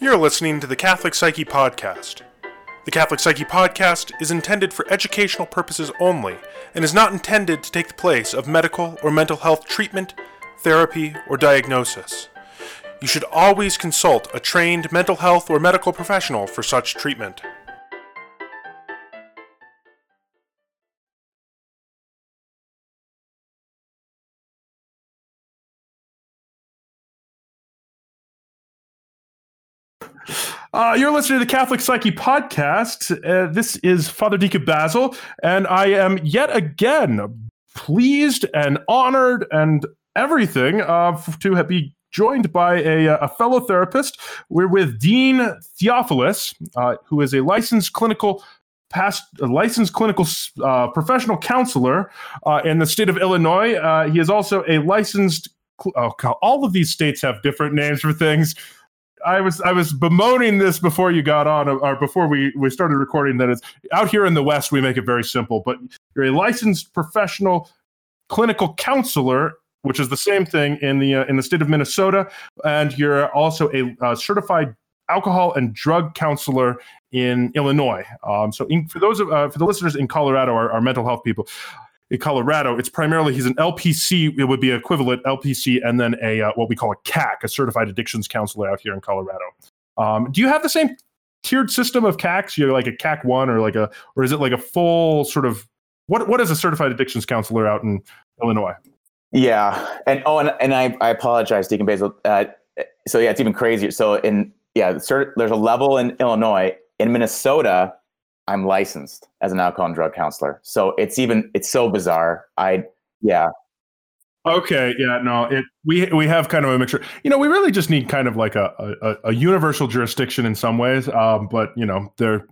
You're listening to the Catholic Psyche Podcast. The Catholic Psyche Podcast is intended for educational purposes only and is not intended to take the place of medical or mental health treatment, therapy, or diagnosis. You should always consult a trained mental health or medical professional for such treatment. Uh, you're listening to the Catholic Psyche podcast. Uh, this is Father Deacon Basil, and I am yet again pleased and honored and everything uh, to be joined by a, a, fellow therapist. We're with Dean Theophilus, uh, who is a licensed clinical past licensed clinical uh, professional counselor uh, in the state of Illinois. Uh, he is also a licensed. Oh, all of these states have different names for things. I was I was bemoaning this before you got on or before we, we started recording that it's out here in the West we make it very simple, but you're a licensed professional clinical counselor, which is the same thing in the uh, in the state of Minnesota, and you're also a uh, certified alcohol and drug counselor in Illinois. Um, so in, for those of uh, for the listeners in Colorado, our, our mental health people in Colorado, it's primarily he's an LPC. It would be equivalent LPC, and then a uh, what we call a CAC, a Certified Addictions Counselor out here in Colorado. Um, do you have the same tiered system of CACs? You're like a CAC one, or like a, or is it like a full sort of what? What is a Certified Addictions Counselor out in Illinois? Yeah, and oh, and, and I, I apologize, Deacon Basil. Uh, so yeah, it's even crazier. So in yeah, there's a level in Illinois. In Minnesota, I'm licensed as an alcohol and drug counselor. So it's even it's so bizarre. I yeah. Okay, yeah, no, it we we have kind of a mixture. You know, we really just need kind of like a a, a universal jurisdiction in some ways, um, but you know, they're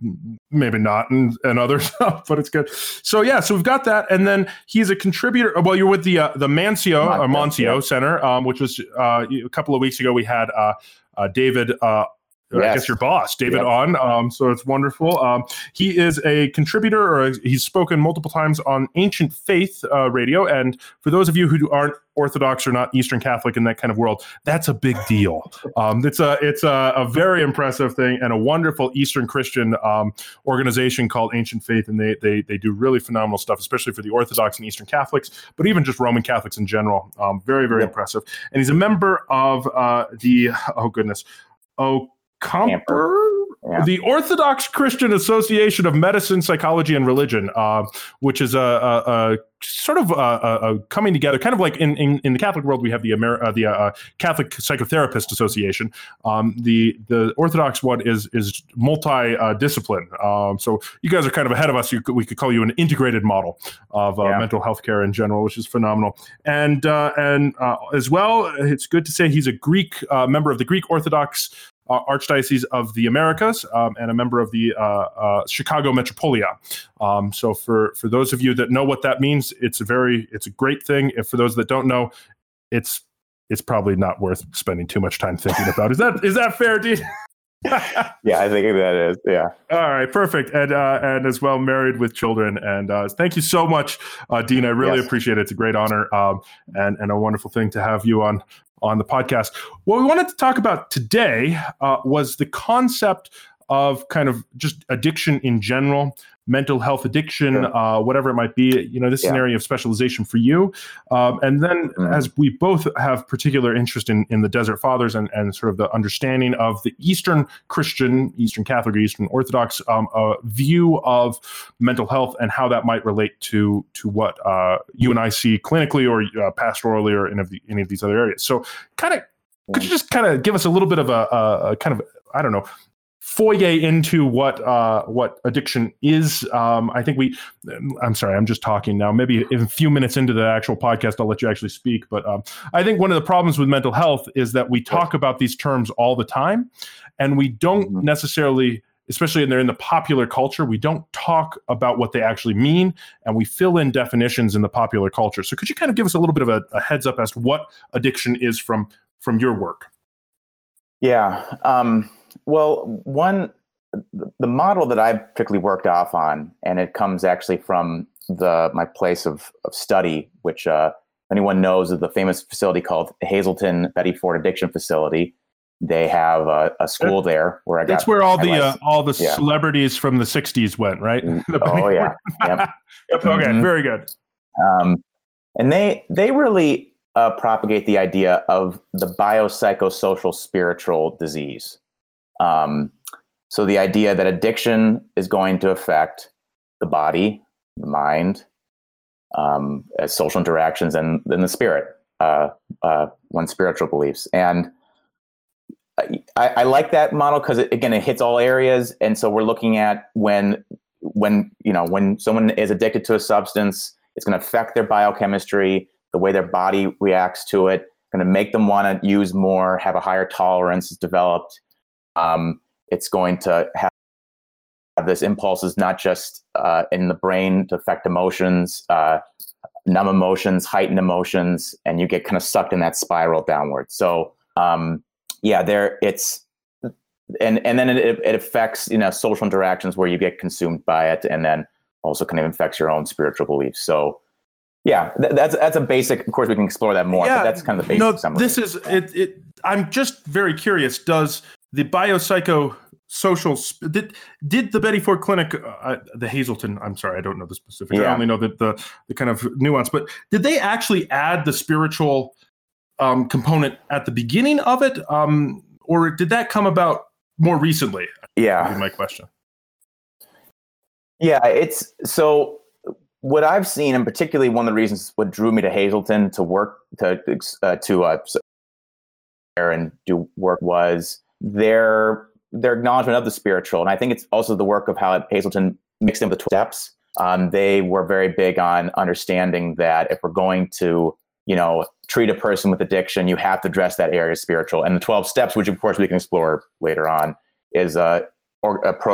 maybe not and and others, but it's good. So yeah, so we've got that, and then he's a contributor. Well, you're with the uh, the Mancio or uh, Moncio yeah. Center, um, which was uh, a couple of weeks ago. We had uh, uh David uh, Yes. I guess your boss, David yep. On. Um, so it's wonderful. Um, he is a contributor, or he's spoken multiple times on Ancient Faith uh, Radio. And for those of you who aren't Orthodox or not Eastern Catholic in that kind of world, that's a big deal. Um, it's a it's a, a, very impressive thing and a wonderful Eastern Christian um, organization called Ancient Faith, and they they they do really phenomenal stuff, especially for the Orthodox and Eastern Catholics, but even just Roman Catholics in general. Um, very very impressive. And he's a member of uh, the oh goodness oh Comper, yeah. the Orthodox Christian Association of Medicine, Psychology, and Religion, uh, which is a, a, a sort of a, a, coming together, kind of like in, in, in, the Catholic world, we have the Amer- uh, the uh, Catholic Psychotherapist Association. Um, the the Orthodox one is is multi discipline. Um, so you guys are kind of ahead of us. You, we could call you an integrated model of uh, yeah. mental health care in general, which is phenomenal. And uh, and uh, as well, it's good to say he's a Greek member of the Greek Orthodox uh, Archdiocese of the Americas um, and a member of the uh, uh, Chicago Metropolia. Um, so for for those of you that know what that means, it's a very it's a great thing. If for those that don't know, it's it's probably not worth spending too much time thinking about. Is that is that fair, Dean? yeah, I think that is. Yeah. All right, perfect, and uh, and as well married with children. And uh, thank you so much, uh, Dean. I really yes. appreciate it. It's a great honor um, and and a wonderful thing to have you on on the podcast. What we wanted to talk about today uh, was the concept of kind of just addiction in general, mental health addiction, sure. uh, whatever it might be. You know, this yeah. is an area of specialization for you. Um, and then, mm-hmm. as we both have particular interest in, in the Desert Fathers and, and sort of the understanding of the Eastern Christian, Eastern Catholic, or Eastern Orthodox um, uh, view of mental health and how that might relate to to what uh, you and I see clinically or uh, pastorally or in any of these other areas. So, kind of. Could you just kind of give us a little bit of a, a, a kind of I don't know foyer into what uh, what addiction is. Um, I think we. I'm sorry, I'm just talking now. Maybe in a few minutes into the actual podcast, I'll let you actually speak. But um, I think one of the problems with mental health is that we talk about these terms all the time, and we don't mm-hmm. necessarily. Especially in they're in the popular culture, we don't talk about what they actually mean, and we fill in definitions in the popular culture. So, could you kind of give us a little bit of a, a heads up as to what addiction is from from your work? Yeah. Um, well, one, the model that I've particularly worked off on, and it comes actually from the my place of, of study, which uh, anyone knows is the famous facility called Hazelden Betty Ford Addiction Facility. they have a, a school there where I got. That's where all the uh, all the Yeah. celebrities from the '60s went, right? Oh yeah, yep. Yep, Okay, Mhm. very good. um, and they they really uh, propagate the idea of the biopsychosocial spiritual disease. Um, so the idea that addiction is going to affect the body, the mind, um, as social interactions, and then the spirit, uh, uh, one's spiritual beliefs. And I, I like that model because again, it hits all areas. And so we're looking at when when you know when someone is addicted to a substance, it's going to affect their biochemistry, the way their body reacts to it, going to make them want to use more, have a higher tolerance is developed. Um, it's going to have this impulse is not just uh, in the brain to affect emotions, uh, numb emotions, heightened emotions, and you get kind of sucked in that spiral downward. So um, yeah, there it's and and then it, it affects you know social interactions where you get consumed by it, and then also kind of affects your own spiritual beliefs. So yeah, th- that's that's a basic. Of course, we can explore that more, but that's kind of the basic No, summary. this is it, it. I'm just very curious. Does the biopsycho social sp- did did the Betty Ford Clinic, uh, the Hazelden? I'm sorry, I don't know the specifics. I only know the, the the kind of nuance. But did they actually add the spiritual um, component at the beginning of it, um, or did that come about more recently? yeah, my question. Yeah, it's so what I've seen, and particularly one of the reasons what drew me to Hazelden to work to uh, to uh, and do work was their their acknowledgement of the spiritual, and I think it's also the work of how Hazelden mixed in with the 12 steps. Um, they were very big on understanding that if we're going to you know treat a person with addiction, you have to address that area spiritual. And the 12 steps, which of course we can explore later on, is a, a pro-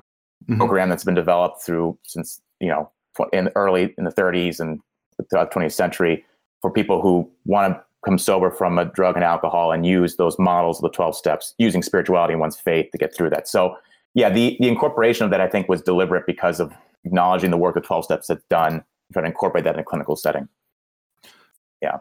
Mhm. program that's been developed through since you know in the early in the 30s and throughout the 20th century for people who want to come sober from a drug and alcohol and use those models of the 12 steps using spirituality and one's faith to get through that. So yeah the, the incorporation of that i think was deliberate because of acknowledging the work the 12 steps had done trying to incorporate that in a clinical setting. Yeah,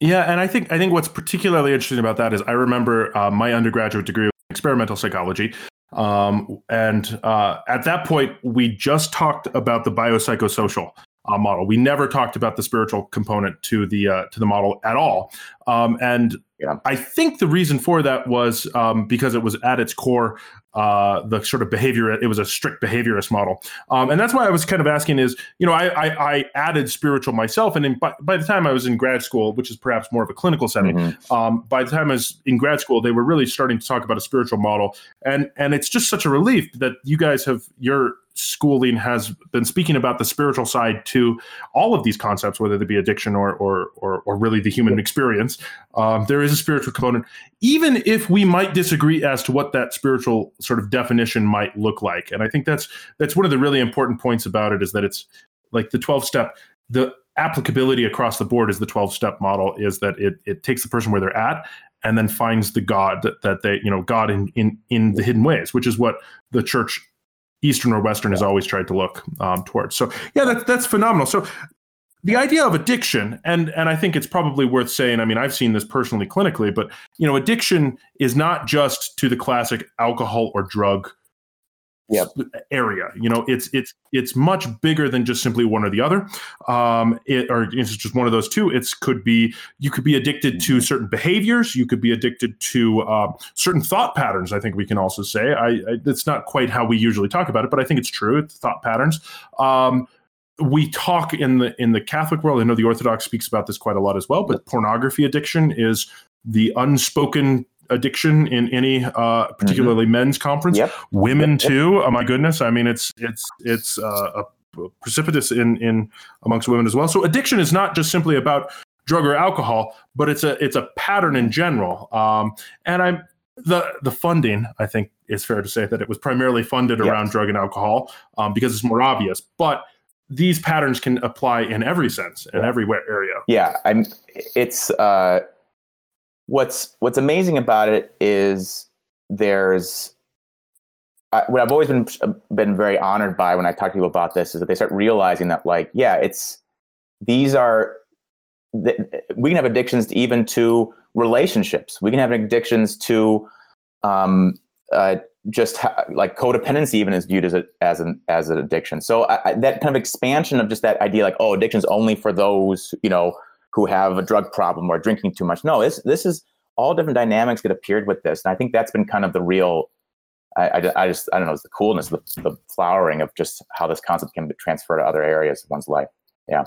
Yeah. and I think I think what's particularly interesting about that is I remember uh, my undergraduate degree was experimental psychology, um, and uh, at that point we just talked about the biopsychosocial uh, model. We never talked about the spiritual component to the uh, to the model at all, um, and Yeah. I think the reason for that was um, because it was at its core uh, the sort of behavior. It was a strict behaviorist model, um, and that's why I was kind of asking is you know I I, I added spiritual myself, and in, by, by the time I was in grad school, which is perhaps more of a clinical setting, Mhm. um, by the time I was in grad school, they were really starting to talk about a spiritual model, and and it's just such a relief that you guys have your schooling has been speaking about the spiritual side to all of these concepts, whether they be addiction or or or, or really the human experience. Um, there is a spiritual component, even if we might disagree as to what that spiritual sort of definition might look like. And I think that's that's one of the really important points about it is that it's like the twelve step the applicability across the board is the 12 step model is that it, it takes the person where they're at and then finds the god that, that they you know god in, in in the hidden ways which is what the church eastern or western has always tried to look um, towards. So yeah that's that's phenomenal. So the idea of addiction and and i think it's probably worth saying i mean i've seen this personally clinically but you know addiction is not just to the classic alcohol or drug Yep. area you know it's it's it's much bigger than just simply one or the other. Um it, or it's just one of those two. It's could be you could be addicted to certain behaviors. You could be addicted to um, certain thought patterns i think we can also say. I, I that's not quite how we usually talk about it but i think it's true. It's thought patterns. Um we talk in the in the catholic world. I know the orthodox speaks about this quite a lot as well but pornography addiction is the unspoken addiction in any uh particularly men's conference. Yep. women Yep, too. Oh my goodness. I mean it's it's it's uh, a precipitous in in amongst women as well. So addiction is not just simply about drug or alcohol but it's a it's a pattern in general. Um and i'm the the funding i think is fair to say that it was primarily funded Yes. around drug and alcohol um, because it's more obvious. But these patterns can apply in every sense in Yeah. every area. Yeah. I'm it's uh what's what's amazing about it is there's I, what i've always been been very honored by when i talk to people about this is that they start realizing that like yeah it's these are we can have addictions to even to relationships we can have addictions to um, uh, just ha- like codependency even is viewed as a, as an as an addiction. So I, I, that kind of expansion of just that idea, like oh, addiction's only for those you know who have a drug problem or drinking too much. No, this this is all different dynamics that appeared with this, and I think that's been kind of the real. I, I, I just I don't know, it's the coolness, the, the flowering of just how this concept can be transferred to other areas of one's life. Yeah.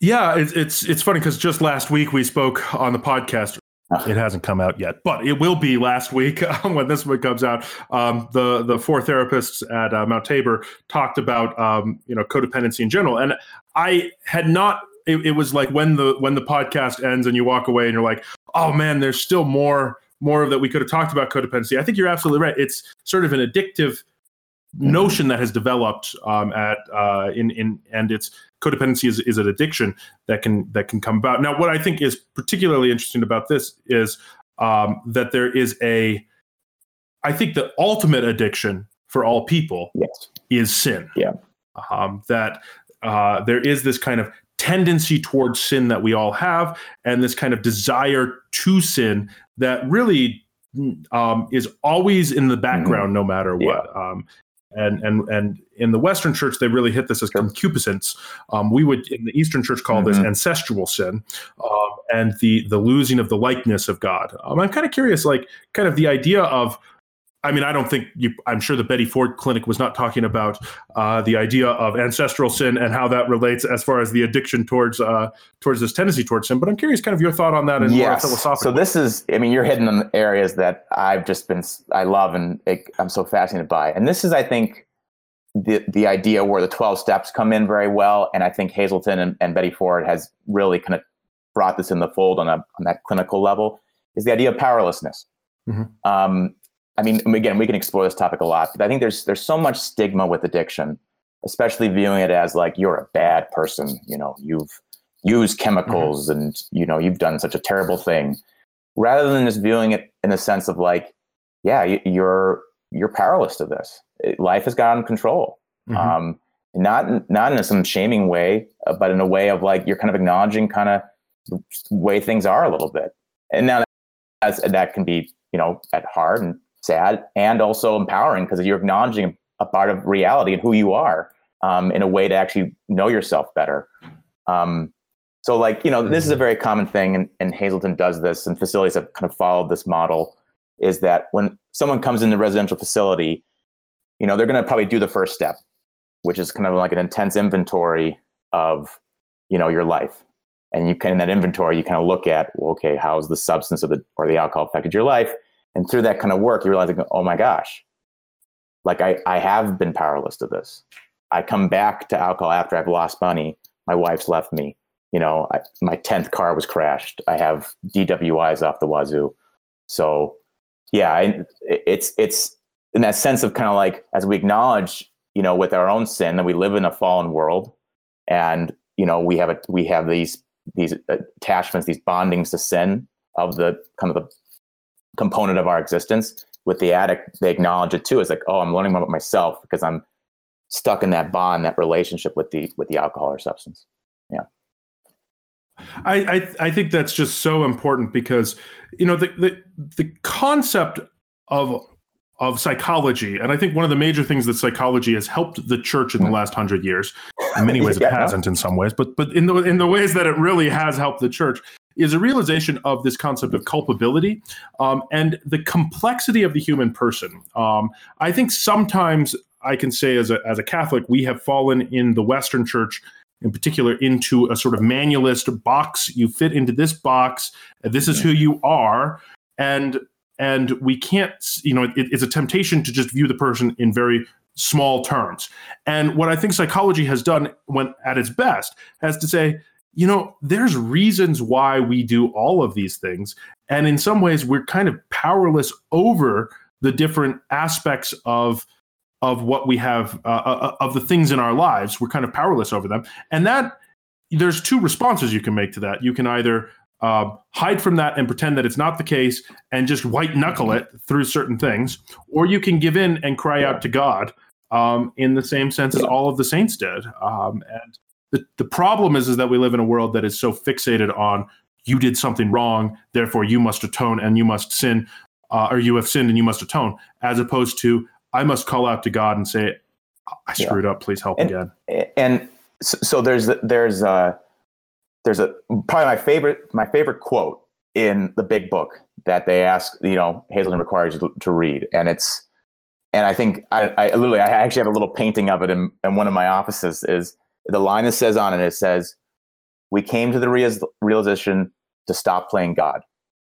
Yeah, it's it's, it's funny because just last week we spoke on the podcast it hasn't come out yet, but it will be last week when this one comes out. Um, the the four therapists at uh, Mount Tabor talked about um, you know codependency in general, and I had not. It, it, was like when the when the podcast ends and you walk away and you're like, oh man, there's still more more of that we could have talked about codependency. I think you're absolutely right. It's sort of an addictive notion that has developed um, at uh, in in and it's codependency is, is an addiction that can that can come about. Now, what I think is particularly interesting about this is um, that there is a, I think the ultimate addiction for all people yes. is sin. Yeah, um, that uh, there is this kind of tendency towards sin that we all have, and this kind of desire to sin that really um, is always in the background, mm-hmm. no matter what. Yeah. Um, and and and in the Western Church they really hit this as concupiscence. Um, we would in the Eastern Church call mm-hmm. this ancestral sin, um, and the the losing of the likeness of God. Um, I'm kind of curious, like kind of the idea of I mean, I don't think you, I'm sure the Betty Ford Clinic was not talking about uh, the idea of ancestral sin and how that relates as far as the addiction towards uh, towards this tendency towards sin. But I'm curious, kind of your thought on that and yes. more philosophical. So this is, I mean, you're hitting on areas that I've just been, I love and it, I'm so fascinated by. And this is, I think, the the idea where the 12 steps come in very well. And I think Hazelden and, and Betty Ford has really kind of brought this in the fold on a on that clinical level. Is the idea of powerlessness. Mm-hmm. Um, I mean, again, we can explore this topic a lot, but I think there's there's so much stigma with addiction, especially viewing it as like you're a bad person. You know, you've used chemicals mm-hmm. and you know you've done such a terrible thing, rather than just viewing it in the sense of like, yeah, you're you're powerless to this. Life has gotten control. Mm-hmm. Um, not not in some shaming way, uh, but in a way of like you're kind of acknowledging kind of the way things are a little bit. And now that, that can be you know at heart and sad and also empowering because you're acknowledging a part of reality and who you are um, in a way to actually know yourself better. Um, so, like, you know, this is a very common thing, and, and Hazelden does this, and facilities have kind of followed this model is that when someone comes in the residential facility, you know, they're going to probably do the first step, which is kind of like an intense inventory of, you know, your life. And you can, in that inventory, you kind of look at, well, okay, how's the substance of the, or the alcohol affected your life? And through that kind of work, you realize, like, oh my gosh, like I, I have been powerless to this. I come back to alcohol after I've lost money. My wife's left me. You know, I, my 10th car was crashed. I have DWIs off the wazoo. So, yeah, I, it's, it's in that sense of kind of like, as we acknowledge, you know, with our own sin that we live in a fallen world and, you know, we have a, we have these, these attachments, these bondings to sin of the kind of the component of our existence. With the addict, they acknowledge it too. It's like, oh, I'm learning more about myself because I'm stuck in that bond, that relationship with the with the alcohol or substance. Yeah. I, I, I think that's just so important because you know the, the the concept of of psychology, and I think one of the major things that psychology has helped the church in the mm-hmm. last hundred years. In many ways, yeah, it hasn't. In some ways, but but in the in the ways that it really has helped the church is a realization of this concept of culpability um, and the complexity of the human person. Um, I think sometimes I can say, as a, as a Catholic, we have fallen in the Western Church in particular into a sort of manualist box. You fit into this box. This is who you are, and and we can't. You know, it, it's a temptation to just view the person in very small terms. And what I think psychology has done, when at its best, has to say you know, there's reasons why we do all of these things. And in some ways, we're kind of powerless over the different aspects of of what we have uh, uh, uh, of the things in our lives. We're kind of powerless over them. And that there's two responses you can make to that. You can either uh, hide from that and pretend that it's not the case and just white knuckle it through certain things or you can give in and cry out to god um, in the same sense as all of the saints did um, and the, the problem is, is that we live in a world that is so fixated on you did something wrong, therefore you must atone and you must sin. uh, or you have sinned and you must atone, as opposed to I must call out to God and say, I screwed yeah. up. Please help and, again. And so there's there's a there's a probably my favorite my favorite quote in the big book that they ask you know Hazelden requires you to, to read, and it's and I think I, I literally I actually have a little painting of it in, in one of my offices. Is the line that says on it? It says, "We came to the realization to stop playing God,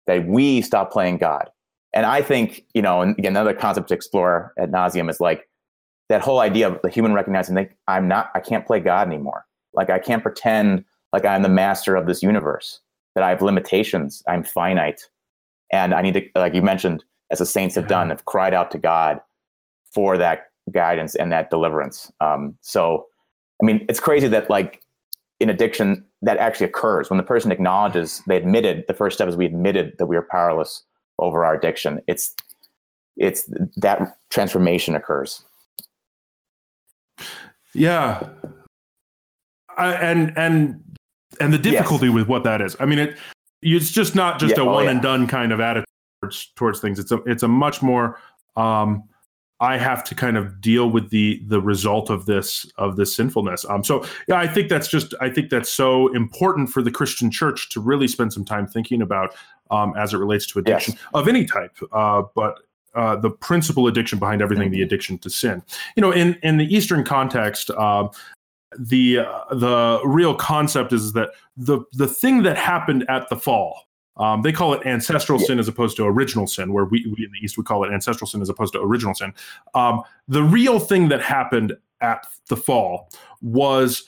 that we stop playing God." And I think you know, and again, another concept to explore at nauseum is like that whole idea of the human recognizing that I'm not, I can't play God anymore. Like I can't pretend like I'm the master of this universe. That I have limitations. I'm finite, and I need to, like you mentioned, as the saints have done, have cried out to God for that guidance and that deliverance. Um, so, I mean, it's crazy that like in addiction that actually occurs when the person acknowledges they admitted the first step is we admitted that we are powerless over our addiction. It's it's that transformation occurs. Yeah, I, and and and the difficulty yes. with what that is. I mean, it it's just not just yeah, a oh, one yeah. and done kind of attitude towards, towards things. It's a it's a much more um, I have to kind of deal with the the result of this of this sinfulness. Um, so yeah, I think that's just I think that's so important for the Christian church to really spend some time thinking about um, as it relates to addiction yes. of any type. Uh, but uh, the principal addiction behind everything, mm-hmm. the addiction to sin. You know, in in the Eastern context, uh, the uh, the real concept is that the the thing that happened at the fall um, they call it ancestral yeah. sin as opposed to original sin, where we, we, in the East would call it ancestral sin as opposed to original sin. Um, the real thing that happened at the fall was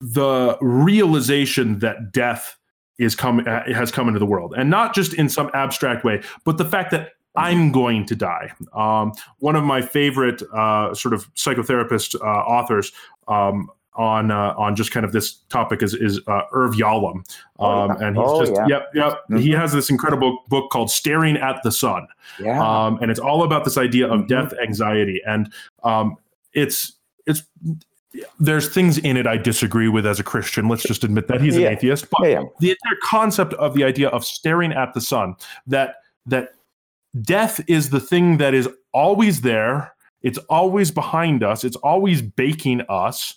the realization that death is come has come into the world, and not just in some abstract way, but the fact that I'm going to die. Um, one of my favorite uh, sort of psychotherapist uh, authors, um, on uh, on just kind of this topic is is uh, Irv Yalom, oh, um, oh, yeah. and he's oh, just yeah. yep yep. Mm-hmm. He has this incredible book called Staring at the Sun, yeah, um, and it's all about this idea of mm-hmm. death anxiety, and um, it's it's there's things in it I disagree with as a Christian. Let's just admit that he's yeah. an atheist, but the entire concept of the idea of staring at the sun that that death is the thing that is always there. It's always behind us. It's always baking us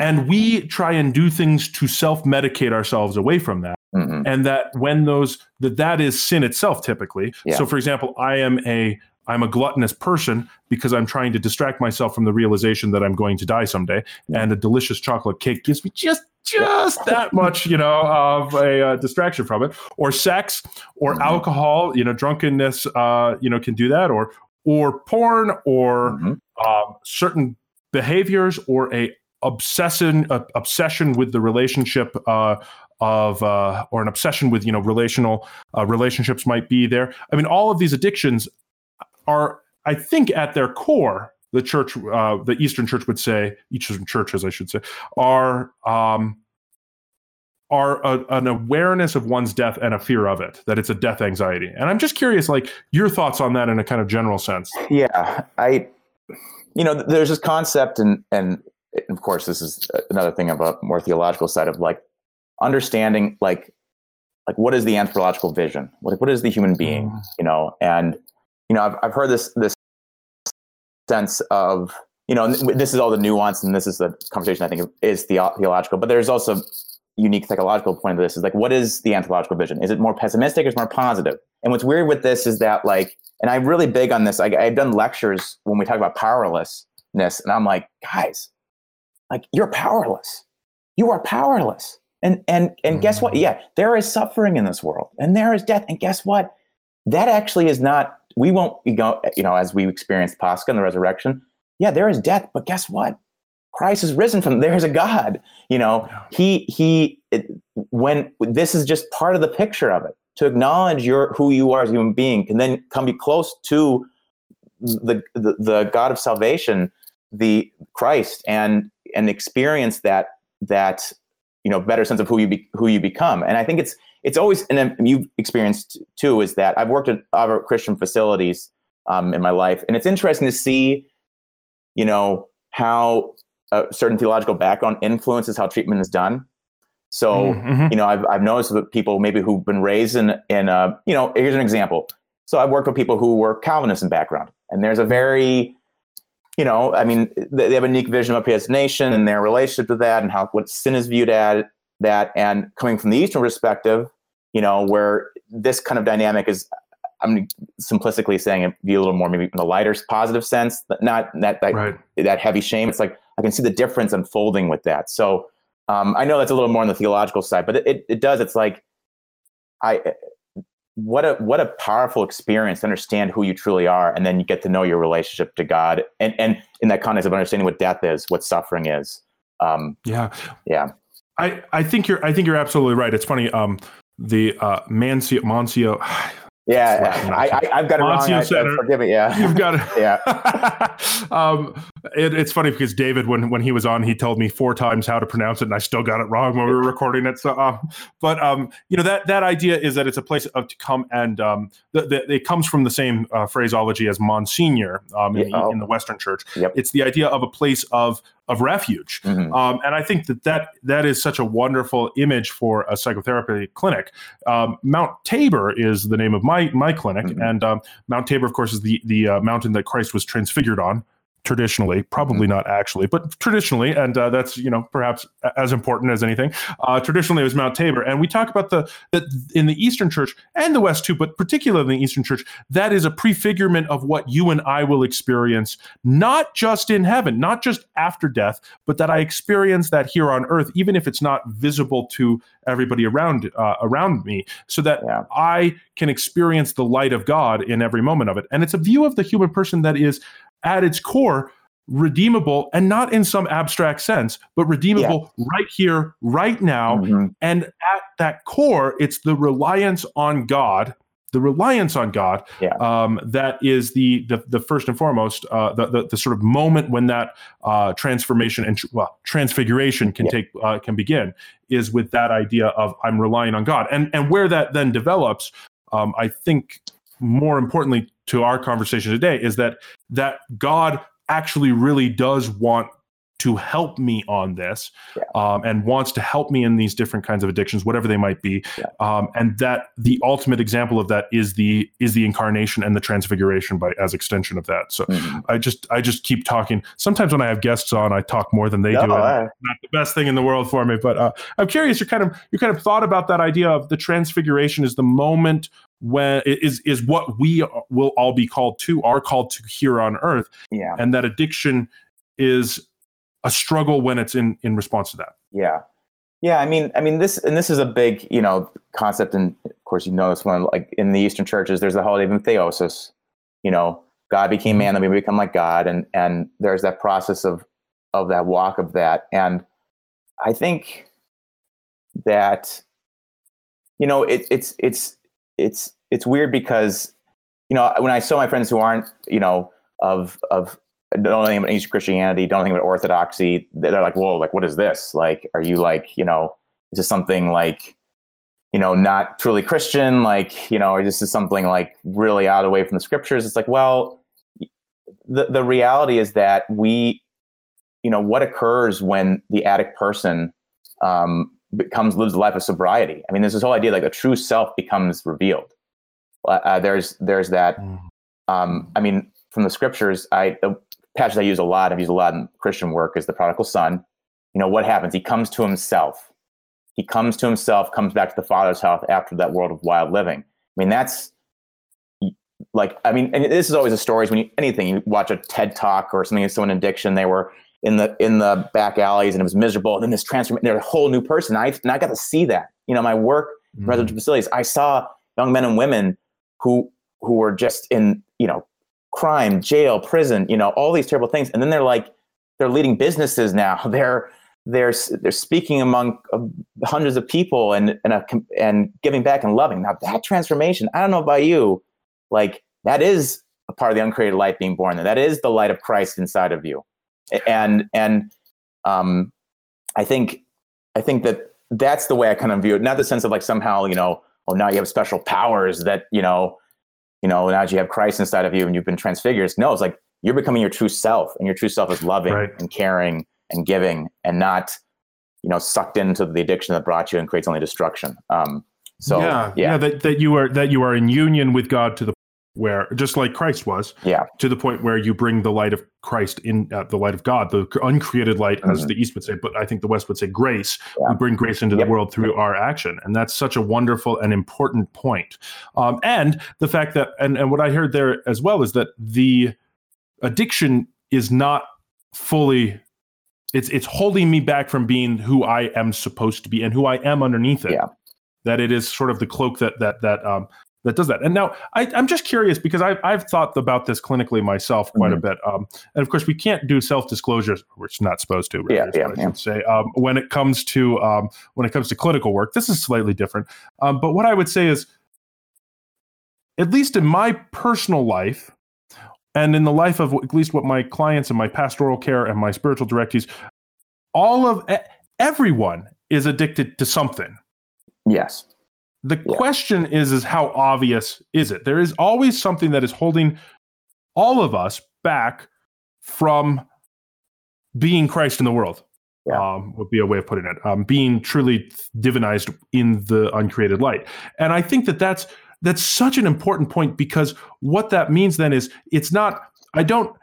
and we try and do things to self-medicate ourselves away from that. Mm-hmm. And that when those that that is sin itself typically. Yeah. So for example, I am a I'm a gluttonous person because I'm trying to distract myself from the realization that I'm going to die someday. And a delicious chocolate cake gives me just just that much, you know, of a uh, distraction from it. Or sex, or mm-hmm. alcohol, you know, drunkenness, uh, you know, can do that. Or or porn, or mm-hmm. um, certain behaviors, or a obsession uh, obsession with the relationship uh, of uh, or an obsession with you know relational uh, relationships might be there. I mean, all of these addictions are, I think, at their core, the church, uh, the Eastern Church would say, Eastern churches, I should say, are. Um, are a, an awareness of one's death and a fear of it that it's a death anxiety and i'm just curious like your thoughts on that in a kind of general sense yeah i you know there's this concept and and of course, this is another thing about more theological side of like understanding like like what is the anthropological vision? Like what is the human being? Mm. You know, and you know, I've I've heard this this sense of you know, this is all the nuance, and this is the conversation I think is the, theological. But there's also unique psychological point of this is like, what is the anthropological vision? Is it more pessimistic or is it more positive? And what's weird with this is that like, and I'm really big on this. I, I've done lectures when we talk about powerlessness, and I'm like, guys, like you're powerless. You are powerless. And and and mm-hmm. guess what? Mm-hmm. Yeah, there is suffering in this world, and there is death. And guess what? That actually is not. We won't be go. You know, as we experience Pascha and the resurrection. Yeah, there is death, but guess what? Christ is risen from. There's a God. You know, he he. It, when this is just part of the picture of it, to acknowledge your who you are as a human being, can then come be close to the, the, the God of salvation, the Christ, and and experience that that you know better sense of who you be, who you become. And I think it's it's always and you've experienced too is that I've worked at other Christian facilities um, in my life, and it's interesting to see you know how a certain theological background influences how treatment is done. So mm-hmm. you know I've I've noticed that people maybe who've been raised in in a you know here's an example so I've worked with people who were Calvinist in background, and there's a very, you know, I mean, they have a unique vision of predestination and their relationship to that, and how what sin is viewed at that, and coming from the Eastern perspective, you know, where this kind of dynamic is, I'm simplistically saying it be a little more maybe in a lighter positive sense, but not that that, Right. that heavy shame. It's like I can see the difference unfolding with that. So um, I know that's a little more on the theological side, but it, it does. It's like I what a what a powerful experience to understand who you truly are, and then you get to know your relationship to God, and and in that context of understanding what death is, what suffering is. Um, Yeah. yeah, I, I think you're I think you're absolutely right. It's funny. Um, the uh, Mancio Mancio. yeah. I, I've got it wrong. Monsignor I, Center. forgive me. Yeah, You've got it. yeah. um, it, it's funny because David, when when he was on, he told me four times how to pronounce it, and I still got it wrong when we were recording it. So, um, but um, you know that that idea is that it's a place of to come, and um, the, the, it comes from the same uh, phraseology as Monsignor um, in, Yeah, oh. the, in the Western Church. Yep. It's the idea of a place of of refuge. Mhm. Um, and I think that, that that is such a wonderful image for a psychotherapy clinic. Um, Mount Tabor is the name of my my clinic, Mhm. and um, Mount Tabor, of course, is the the uh, mountain that Christ was transfigured on. Traditionally, probably not actually, but traditionally, and uh, that's you know perhaps as important as anything. Uh, traditionally, it was Mount Tabor, and we talk about the that in the Eastern Church and the West too, but particularly in the Eastern Church, that is a prefigurement of what you and I will experience, not just in heaven, not just after death, but that I experience that here on earth, even if it's not visible to everybody around uh, around me, so that Yeah. I can experience the light of God in every moment of it. And it's a view of the human person that is, at its core, redeemable and not in some abstract sense, but redeemable right here, right now. Mhm. And at that core, it's the reliance on God. The reliance on God Yeah. um, that is the, the the first and foremost uh, the, the the sort of moment when that uh, transformation and well transfiguration can Yeah. take uh, can begin is with that idea of I'm relying on God and and where that then develops um, I think more importantly to our conversation today is that that God actually really does want to help me on this Yeah. um, and wants to help me in these different kinds of addictions whatever they might be Yeah. um, and that the ultimate example of that is the is the incarnation and the transfiguration by as extension of that so Mhm. i just i just keep talking sometimes when i have guests on i talk more than they No, do and uh, not the best thing in the world for me but uh, i'm curious you're kind of you kind of thought about that idea of the transfiguration is the moment when is is what we will all be called to are called to here on earth yeah. and that addiction is a struggle when it's in in response to that Yeah. Yeah, I mean, I mean this, and this is a big, you know, concept, and of course, you know this one. Like in the Eastern churches, there's the holiday of theosis. You know, God became man, then we become like God, and and there's that process of of that walk of that. And I think that, you know, it, it's it's it's it's weird because, you know, when I saw my friends who aren't, you know, of of don't know anything about Eastern Christianity, don't know anything about Orthodoxy. They're like, whoa, like, what is this? Like, are you like, you know, is this something like, you know, not truly Christian? Like, you know, or this is something like really out away from the scriptures? It's like, well, the, the reality is that we, you know, what occurs when the addict person um, becomes, lives a life of sobriety? I mean, there's this whole idea like a true self becomes revealed. Uh, uh, there's, there's that, um, I mean, from the scriptures, I, the passage I use a lot, I've used a lot in Christian work, is the prodigal son. You know, what happens? He comes to himself. He comes to himself, comes back to the father's house after that world of wild living. I mean, that's like, I mean, and this is always a story. When you, anything, you watch a TED talk or something, someone in addiction, they were in the in the back alleys and it was miserable. And then this transformation, they're a whole new person. I and I got to see that. You know, my work in residential facilities, I saw young men and women who who were just in, you know, crime, jail, prison, you know, all these terrible things. And then they're like, they're leading businesses now. They're they're they're speaking among hundreds of people and and a, and giving back and loving. Now that transformation, I don't know about you, like that is a part of the uncreated light being born. That is the light of Christ inside of you, and and um, I think I think that that's the way I kind of view it. Not the sense of like somehow you know, oh now you have special powers that you know you know, now that you have Christ inside of you and you've been transfigured. No, it's like you're becoming your true self, and your true self is loving Right. and caring and giving, and not, you know, sucked into the addiction that brought you and creates only destruction. Um, so yeah, yeah, that, that you are that you are in union with God to the where just like Christ was, Yeah. to the point where you bring the light of Christ in uh, the light of God, the uncreated light, as Mhm. the East would say, but I think the West would say grace. Yeah. We bring grace into Yep. the world through our action, and that's such a wonderful and important point. Um, and the fact that, and and what I heard there as well is that the addiction is not fully. It's it's holding me back from being who I am supposed to be and who I am underneath it. Yeah. That it is sort of the cloak that that that um, that does that. And now I, I'm just curious because I've, I've thought about this clinically myself quite a Mm-hmm. bit. Um, and of course, we can't do self disclosures. We're not supposed to. Really, Yeah, yeah, I yeah. say. Um, when it comes to um, when it comes to clinical work, this is slightly different. Um, but what I would say is, at least in my personal life, and in the life of at least what my clients and my pastoral care and my spiritual directees, all of everyone is addicted to something. Yes. The Yeah. question is is how obvious is it? There is always something that is holding all of us back from being Christ in the world. Yeah. Um, would be a way of putting it. Um, being truly divinized in the uncreated light, and I think that that's that's such an important point because what that means then is it's not. I don't.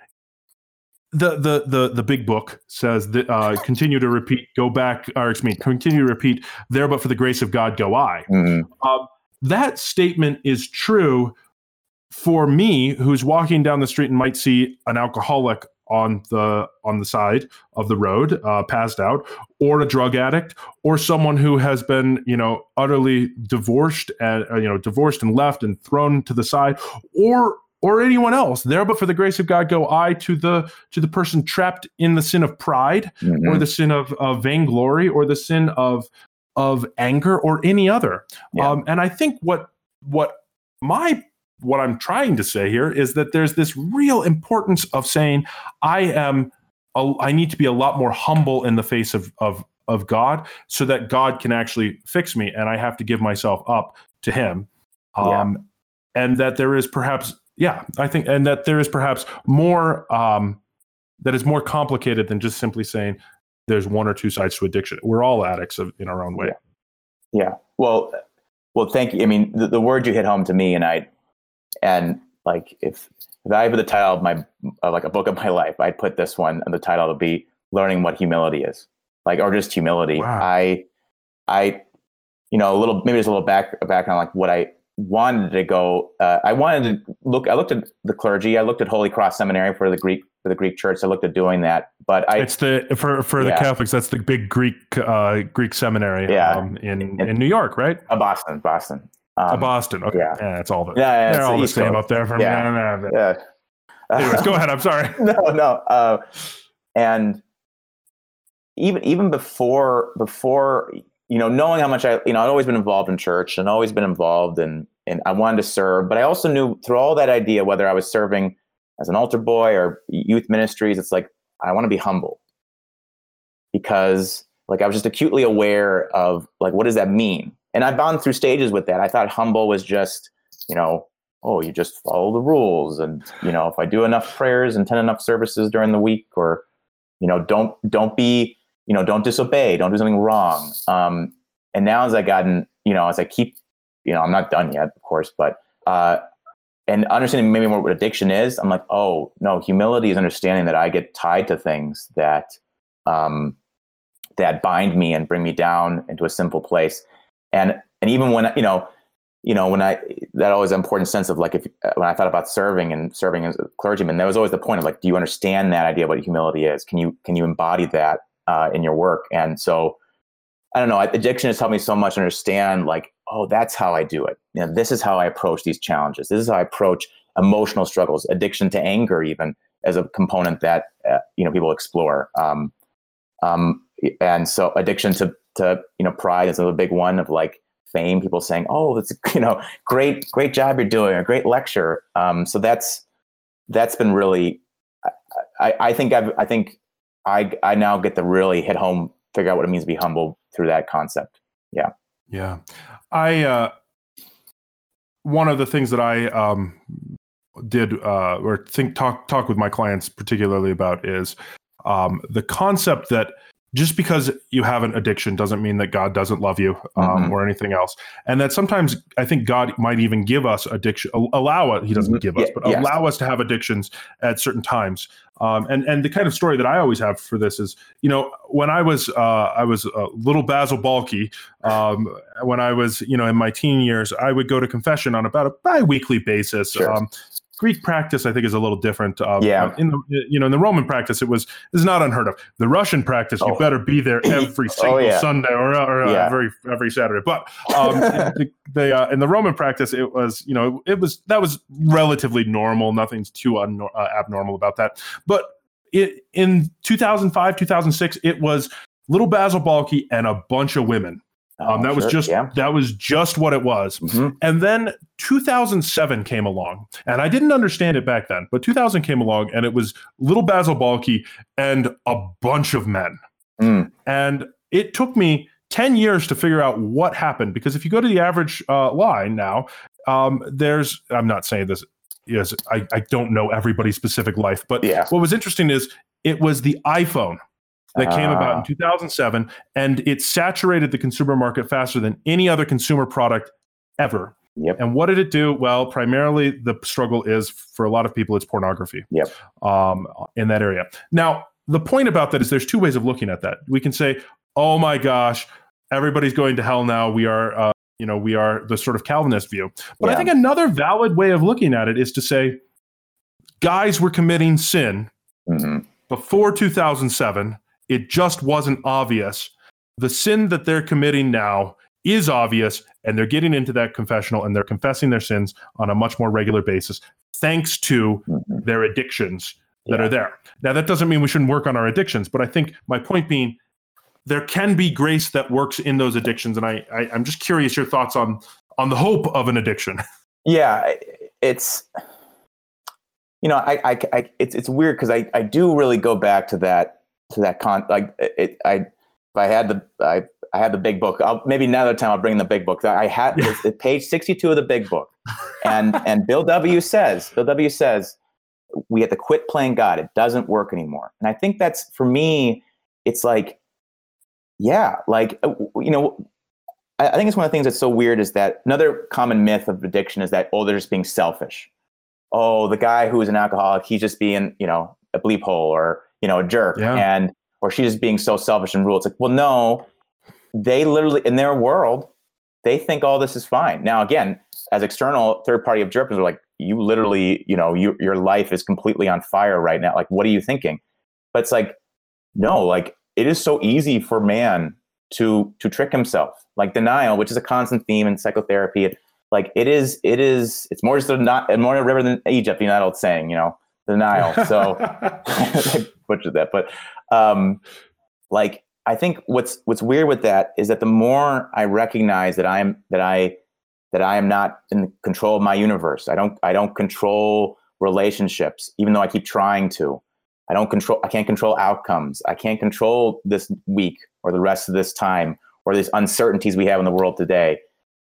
The the the the big book says that uh, continue to repeat, go back, or excuse me, continue to repeat. There, but for the grace of God, go I Mhm. um, that statement is true for me who's walking down the street and might see an alcoholic on the on the side of the road uh, passed out or a drug addict or someone who has been you know utterly divorced and uh, you know divorced and left and thrown to the side or or anyone else there but for the grace of god go i to the to the person trapped in the sin of pride or Mhm. the sin of, of vainglory or the sin of of anger or any other Yeah. um, and i think what what my what i'm trying to say here is that there's this real importance of saying i am a, i need to be a lot more humble in the face of of of god so that god can actually fix me and i have to give myself up to him Yeah. um and that there is perhaps yeah i think and that there is perhaps more um that is more complicated than just simply saying there's one or two sides to addiction we're all addicts of, in our own way Yeah. Well, well, thank you. I mean, the, the word you hit home to me, and I, and like if if I have the title of my of like a book of my life, I'd put this one and the title would be "Learning What Humility Is," like or just humility. Wow. I, I, you know, a little maybe just a little back background like what I wanted to go. Uh, I wanted to look. I looked at the clergy. I looked at Holy Cross Seminary for the Greek for the Greek Church. I looked at doing that, but I it's the for for the Yeah. catholics that's the big greek uh greek seminary Yeah. um, in in new york right uh, Boston, Boston. Uh, Um, boston okay yeah. yeah, that's all the Yeah, yeah, they're it's all the East same up there from Yeah. yeah. Yeah. anyways go ahead i'm sorry no, no. Uh, and even even before before you know knowing how much I you know I'd always been involved in church and always been involved and and I wanted to serve, but I also knew through all that idea whether I was serving as an altar boy or youth ministries, it's like I want to be humble because like I was just acutely aware of like what does that mean, and I've gone through stages with that. I thought humble was just you know oh, you just follow the rules. And, you know, if I do enough prayers and attend enough services during the week or, you know, don't, don't be, you know, don't disobey, don't do something wrong. Um, and now as I gotten, you know, as I keep, you know, I'm not done yet, of course, but, uh, and understanding maybe more what addiction is, I'm like, oh no, humility is understanding that I get tied to things that, um, that bind me and bring me down into a simple place. And, and even when, you know, you know, when I that always important sense of like if uh, when I thought about serving and serving as a clergyman, that was always the point of like, do you understand that idea of what humility is? Can you can you embody that uh, in your work? And so, I don't know. Addiction has helped me so much understand like, oh, that's how I do it. You know, this is how I approach these challenges. This is how I approach emotional struggles, addiction to anger, even as a component that uh, you know people explore. Um, um, and so, addiction to to you know pride is another big one of like fame people saying oh that's you know great great job you're doing a great lecture um, so that's that's been really I, I think I've, i think I, I now get to really hit home figure out what it means to be humble through that concept. Yeah. Yeah. I uh one of the things that i um did uh or think talk talk with my clients particularly about is um the concept that just because you have an addiction doesn't mean that God doesn't love you um, Mhm. or anything else. And that sometimes I think God might even give us addiction, allow it. He doesn't Mhm. give us, but yes. allow us to have addictions at certain times. Um, and and the kind of story that I always have for this is, you know, when I was uh, I was a little Basil Balky, um, when I was you know in my teen years, I would go to confession on about a bi-weekly basis. Sure. Greek practice, I think, is a little different. Um, Yeah. In the you know in the Roman practice, it was is not unheard of. The Russian practice, you Oh. better be there every single yeah. Sunday or, or uh, Yeah. every every Saturday. But um, the, the uh, in the Roman practice, it was you know it was that was relatively normal. Nothing's too unno- uh, abnormal about that. But it, in 2005, 2006, it was little Basil Balky and a bunch of women. Um, Oh, that was just yeah. that was just what it was. Mhm. And then 2007 came along, and I didn't understand it back then. But 2000 came along, and it was little Basil Balky and a bunch of men. Mm. And it took me 10 years to figure out what happened because if you go to the average uh, line now, um, there's, I'm not saying this, yes, I, I don't know everybody's specific life, but Yeah. what was interesting is it was the iPhone that came about in Ah. 2007 and it saturated the consumer market faster than any other consumer product ever. Yep. And what did it do? Well, primarily the struggle is for a lot of people, it's pornography. Yep. Um, in that area. Now, the point about that is there's two ways of looking at that. We can say, "Oh my gosh, everybody's going to hell now. We are, uh, you know, we are the sort of Calvinist view." But I think another valid way of looking at it is to say, guys were committing sin Mhm. before 2007 it just wasn't obvious the sin that they're committing now is obvious and they're getting into that confessional and they're confessing their sins on a much more regular basis thanks to Mhm. their addictions that Yeah. are there now that doesn't mean we shouldn't work on our addictions but i think my point being there can be grace that works in those addictions and i, I i'm just curious your thoughts on on the hope of an addiction Yeah, it's you know, I, I, I it's it's weird because I, I do really go back to that to that con like it, I if I had the I I had the big book. I'll, maybe another time I'll bring the big book. I had it's, it's page sixty two of the big book, and and Bill W says Bill W says we have to quit playing God. It doesn't work anymore. And I think that's for me. It's like, yeah, like uh, you know, I, I think it's one of the things that's so weird is that another common myth of addiction is that oh they're just being selfish. Oh, the guy who is an alcoholic, he's just being you know a bleep hole or you know a jerk, Yeah. and or she's just being so selfish and rude. It's like, well, no, they literally in their world they think all this is fine. Now, again, as external third party observers are like, you literally, you know, you, your life is completely on fire right now. Like, what are you thinking? But it's like, no, like it is so easy for man to to trick himself. Like denial, which is a constant theme in psychotherapy. Like it is, it is, it's more just a not more a river than Egypt. You know that old saying, you know, denial. So I butchered that, but um, like I think what's what's weird with that is that the more I recognize that I'm that I that I am not in control of my universe. I don't I don't control relationships, even though I keep trying to. I don't control I can't control outcomes. I can't control this week or the rest of this time or these uncertainties we have in the world today.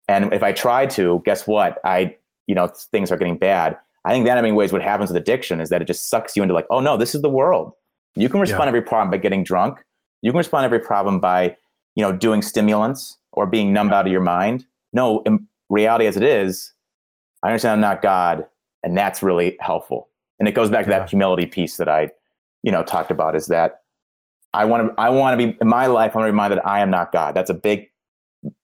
And if I try to, guess what? I you know things are getting bad. I think that in many ways what happens with addiction is that it just sucks you into like, oh no, this is the world. You can respond Yeah. every problem by getting drunk. You can respond every problem by, you know, doing stimulants or being numbed out of your mind. No, in reality as it is, I understand I'm not God, and that's really helpful. And it goes back to Yeah. that humility piece that I, you know, talked about is that I want to I want to be in my life, I want to remind that I am not God. That's a big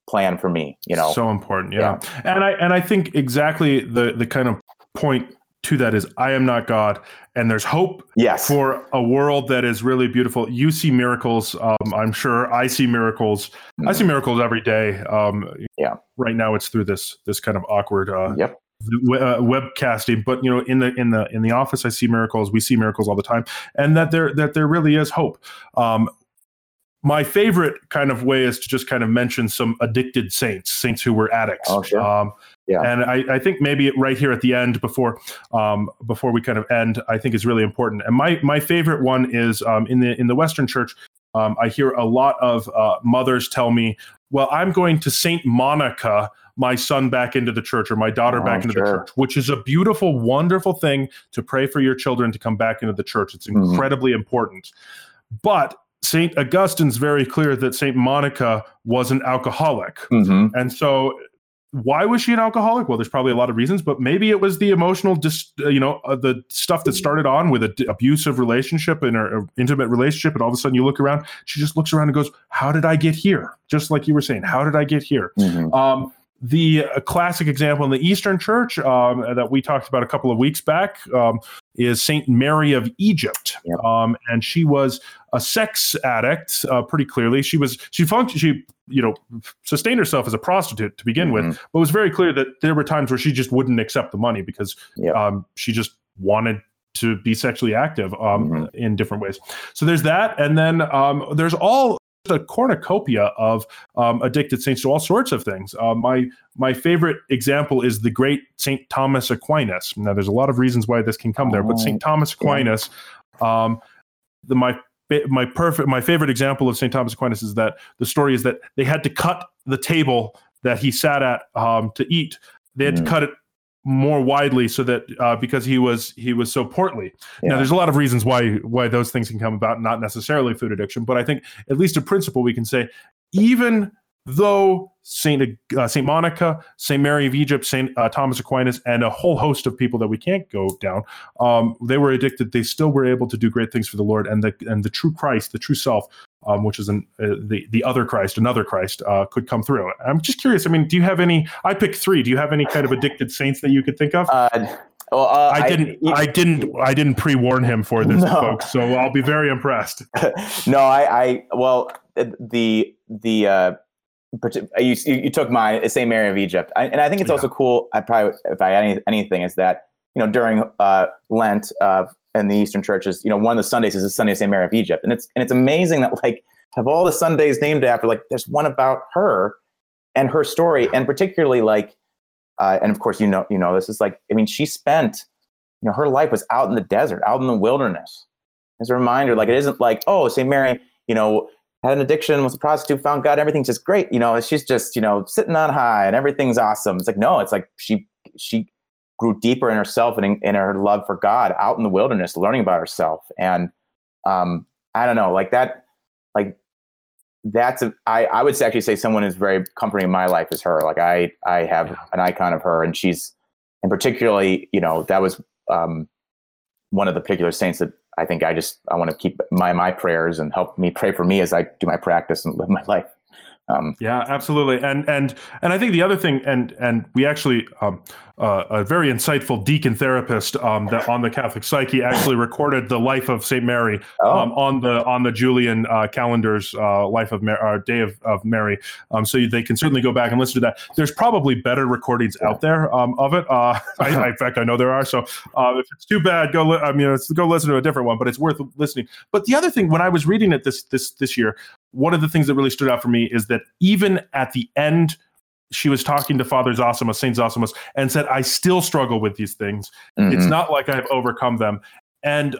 plan for me, you know. so important yeah. and i and i think exactly the the kind of point to that is i am not god and there's hope yes. for a world that is really beautiful you see miracles um, i'm sure i see miracles i see miracles every day um, Mm-hmm. Yeah. right now it's through this this kind of awkward uh, Yep. w- uh, webcasting but you know in the in the in the office i see miracles we see miracles all the time and that there that there really is hope um, my favorite kind of way is to just kind of mention some addicted saints saints who were addicts Oh, sure. um, Yeah. and I, I think maybe right here at the end before um, before we kind of end i think is really important and my my favorite one is um, in the in the western church um, i hear a lot of uh, mothers tell me well i'm going to saint monica my son back into the church or my daughter Oh, back into the church which is a beautiful wonderful thing to pray for your children to come back into the church it's Mhm. incredibly important but Saint Augustine's very clear that Saint Monica was an alcoholic, Mhm. and so why was she an alcoholic? Well, there's probably a lot of reasons, but maybe it was the emotional, dis, uh, you know, uh, the stuff that started on with an abusive relationship and her intimate relationship, and all of a sudden you look around, she just looks around and goes, "How did I get here?" Just like you were saying, "How did I get here?" Mhm. Um, the uh, classic example in the Eastern Church um, that we talked about a couple of weeks back um, is Saint Mary of Egypt, Yep. um, and she was a sex addict. Uh, pretty clearly, she was she functioned she you know sustained herself as a prostitute to begin with, Mhm. but it was very clear that there were times where she just wouldn't accept the money because Yep. um, she just wanted to be sexually active um, Mhm. in different ways. So there's that, and then um, there's all a cornucopia of um, addicted saints to all sorts of things. Uh, my my favorite example is the great Saint Thomas Aquinas. Now, there's a lot of reasons why this can come there, but Oh, Saint Thomas. Aquinas, um, the my my perfect my favorite example of Saint Thomas Aquinas is that the story is that they had to cut the table that he sat at um, to eat. They had Mhm. to cut it more widely so that uh, because he was he was so portly. Now, there's a lot of reasons why why those things can come about, not necessarily food addiction, but I think at least a principle we can say, even though Saint uh, Saint Monica, Saint Mary of Egypt, Saint uh, Thomas Aquinas, and a whole host of people that we can't go down, um, they were addicted. They still were able to do great things for the Lord, and the and the true Christ, the true self, um, which is an, uh, the the other Christ, another Christ, uh, could come through. I'm just curious. I mean, do you have any? I picked three. Do you have any kind of addicted saints that you could think of? Uh, well, uh, I didn't. I, didn't. I didn't pre-warn him for this, No. folks. So I'll be very impressed. no, I, I, well, the, the, uh, you, you you took it's St. Mary of Egypt. I, and I think it's Yeah. also cool. I probably, if I had any, anything, is that, you know, during uh, Lent uh, in the Eastern churches, you know, one of the Sundays is the Sunday of St. Mary of Egypt. And it's, and it's amazing that, like, have all the Sundays named after, like, there's one about her and her story. And particularly, like, uh, and of course, you know, you know, this is like, I mean, she spent, you know, her life was out in the desert, out in the wilderness. As a reminder, like, it isn't like, oh, St. Mary, you know, had an addiction, was a prostitute, found God, everything's just great. You know, she's just, you know, sitting on high and everything's awesome. It's like, no, it's like she she grew deeper in herself and in, in her love for God out in the wilderness, learning about herself. And um, I don't know, like that, like that's a, I, I would actually say someone who's very comforting in my life is her. Like I I have an icon of her and she's and particularly, you know, that was um one of the particular saints that I think I just I want to keep my my prayers and help me pray for me as I do my practice and live my life. Um, Yeah, absolutely. And and and I think the other thing, and and we actually um, uh, a very insightful deacon therapist um, that on the Catholic Psyche actually recorded the life of Saint Mary oh, um, on the on the Julian uh, calendar's uh, life of Mary, uh, Day of, of Mary. Um, so they can certainly go back and listen to that. There's probably better recordings out there um, of it. Uh, I, I, in fact, I know there are. So uh, if it's too bad, go. Li- I mean, it's, go listen to a different one. But it's worth listening. But the other thing, when I was reading it this this this year, one of the things that really stood out for me is that even at the end. She was talking to Father Zosimus, Saint Zosimus, and said, "I still struggle with these things. It's mhm. not like I've overcome them. And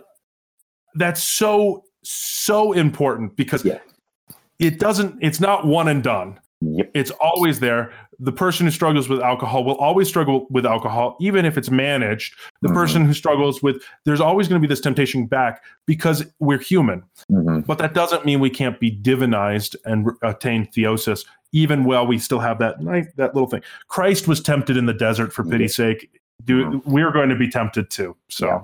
that's so, so important because Yeah. it doesn't, it's not one and done. Yep. It's always there. The person who struggles with alcohol will always struggle with alcohol, even if it's managed. The Mhm. person who struggles with, there's always going to be this temptation back because we're human. Mhm. But that doesn't mean we can't be divinized and attain theosis, even while we still have that that little thing. Christ was tempted in the desert for pity's sake. Do, we're going to be tempted too. So. Yeah.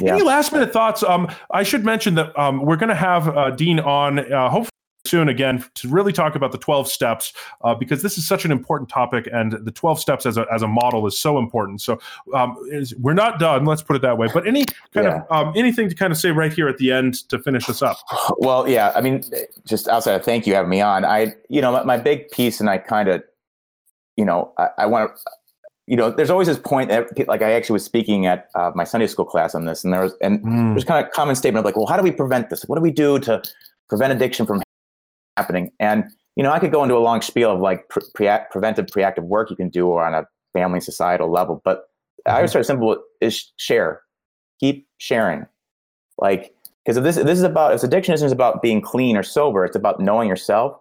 Yeah. Any last minute thoughts? Um, I should mention that um, we're going to have uh, Dean on uh, hopefully soon again to really talk about the 12 steps uh, because this is such an important topic and the 12 steps as a, as a model is so important. So um, is, we're not done, let's put it that way. But any kind Yeah. of um, anything to kind of say right here at the end to finish us up? Well, yeah. I mean, just outside of thank you having me on. I, you know, my, my big piece, and I kind of, you know, I, I want to, you know, there's always this point that, like, I actually was speaking at uh, my Sunday school class on this, and there was, and Mm, there's kind of a common statement of like, well, how do we prevent this? What do we do to prevent addiction from happening? And you know, I could go into a long spiel of like pre- pre- preventive, preactive work you can do or on a family, societal level, but I would Mhm. start simple: is share, keep sharing, like because if this this is about if addiction isn't about being clean or sober, it's about knowing yourself.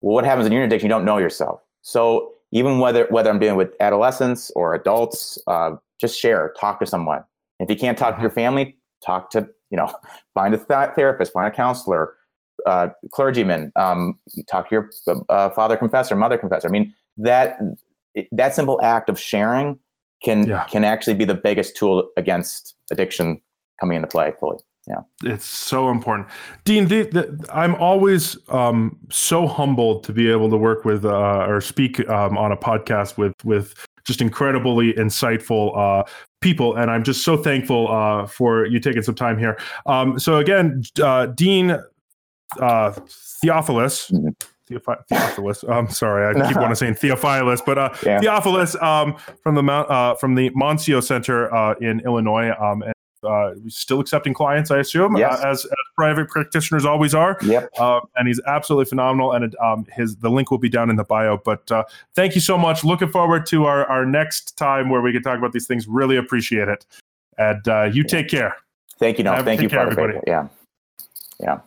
Well, what happens in your addiction? You don't know yourself. So even whether whether I'm dealing with adolescents or adults, uh, just share, talk to someone. If you can't talk to your family, talk to you know, find a th- therapist, find a counselor. Uh, clergyman, um, talk to your uh, father confessor, mother confessor. I mean, that that simple act of sharing can Yeah. can actually be the biggest tool against addiction coming into play fully. Yeah. It's so important, Dean. The, the, I'm always um, so humbled to be able to work with uh, or speak um, on a podcast with with just incredibly insightful uh, people, and I'm just so thankful uh, for you taking some time here. Um, so again, uh, Dean uh, Theophilus. Mhm. Theophi- Theophilus. I'm sorry, I keep wanting to say Theophilus, but uh, Yeah. Theophilus um, from the Mount uh, from the Moncio Center uh, in Illinois, um, and uh, still accepting clients, I assume, Yes. uh, as, as private practitioners always are. Yep. Uh, and he's absolutely phenomenal. And it, um, his the link will be down in the bio. But uh, thank you so much. Looking forward to our our next time where we can talk about these things. Really appreciate it. And uh, you take care. Thank you. No, thank you, care, everybody. Yeah. Yeah.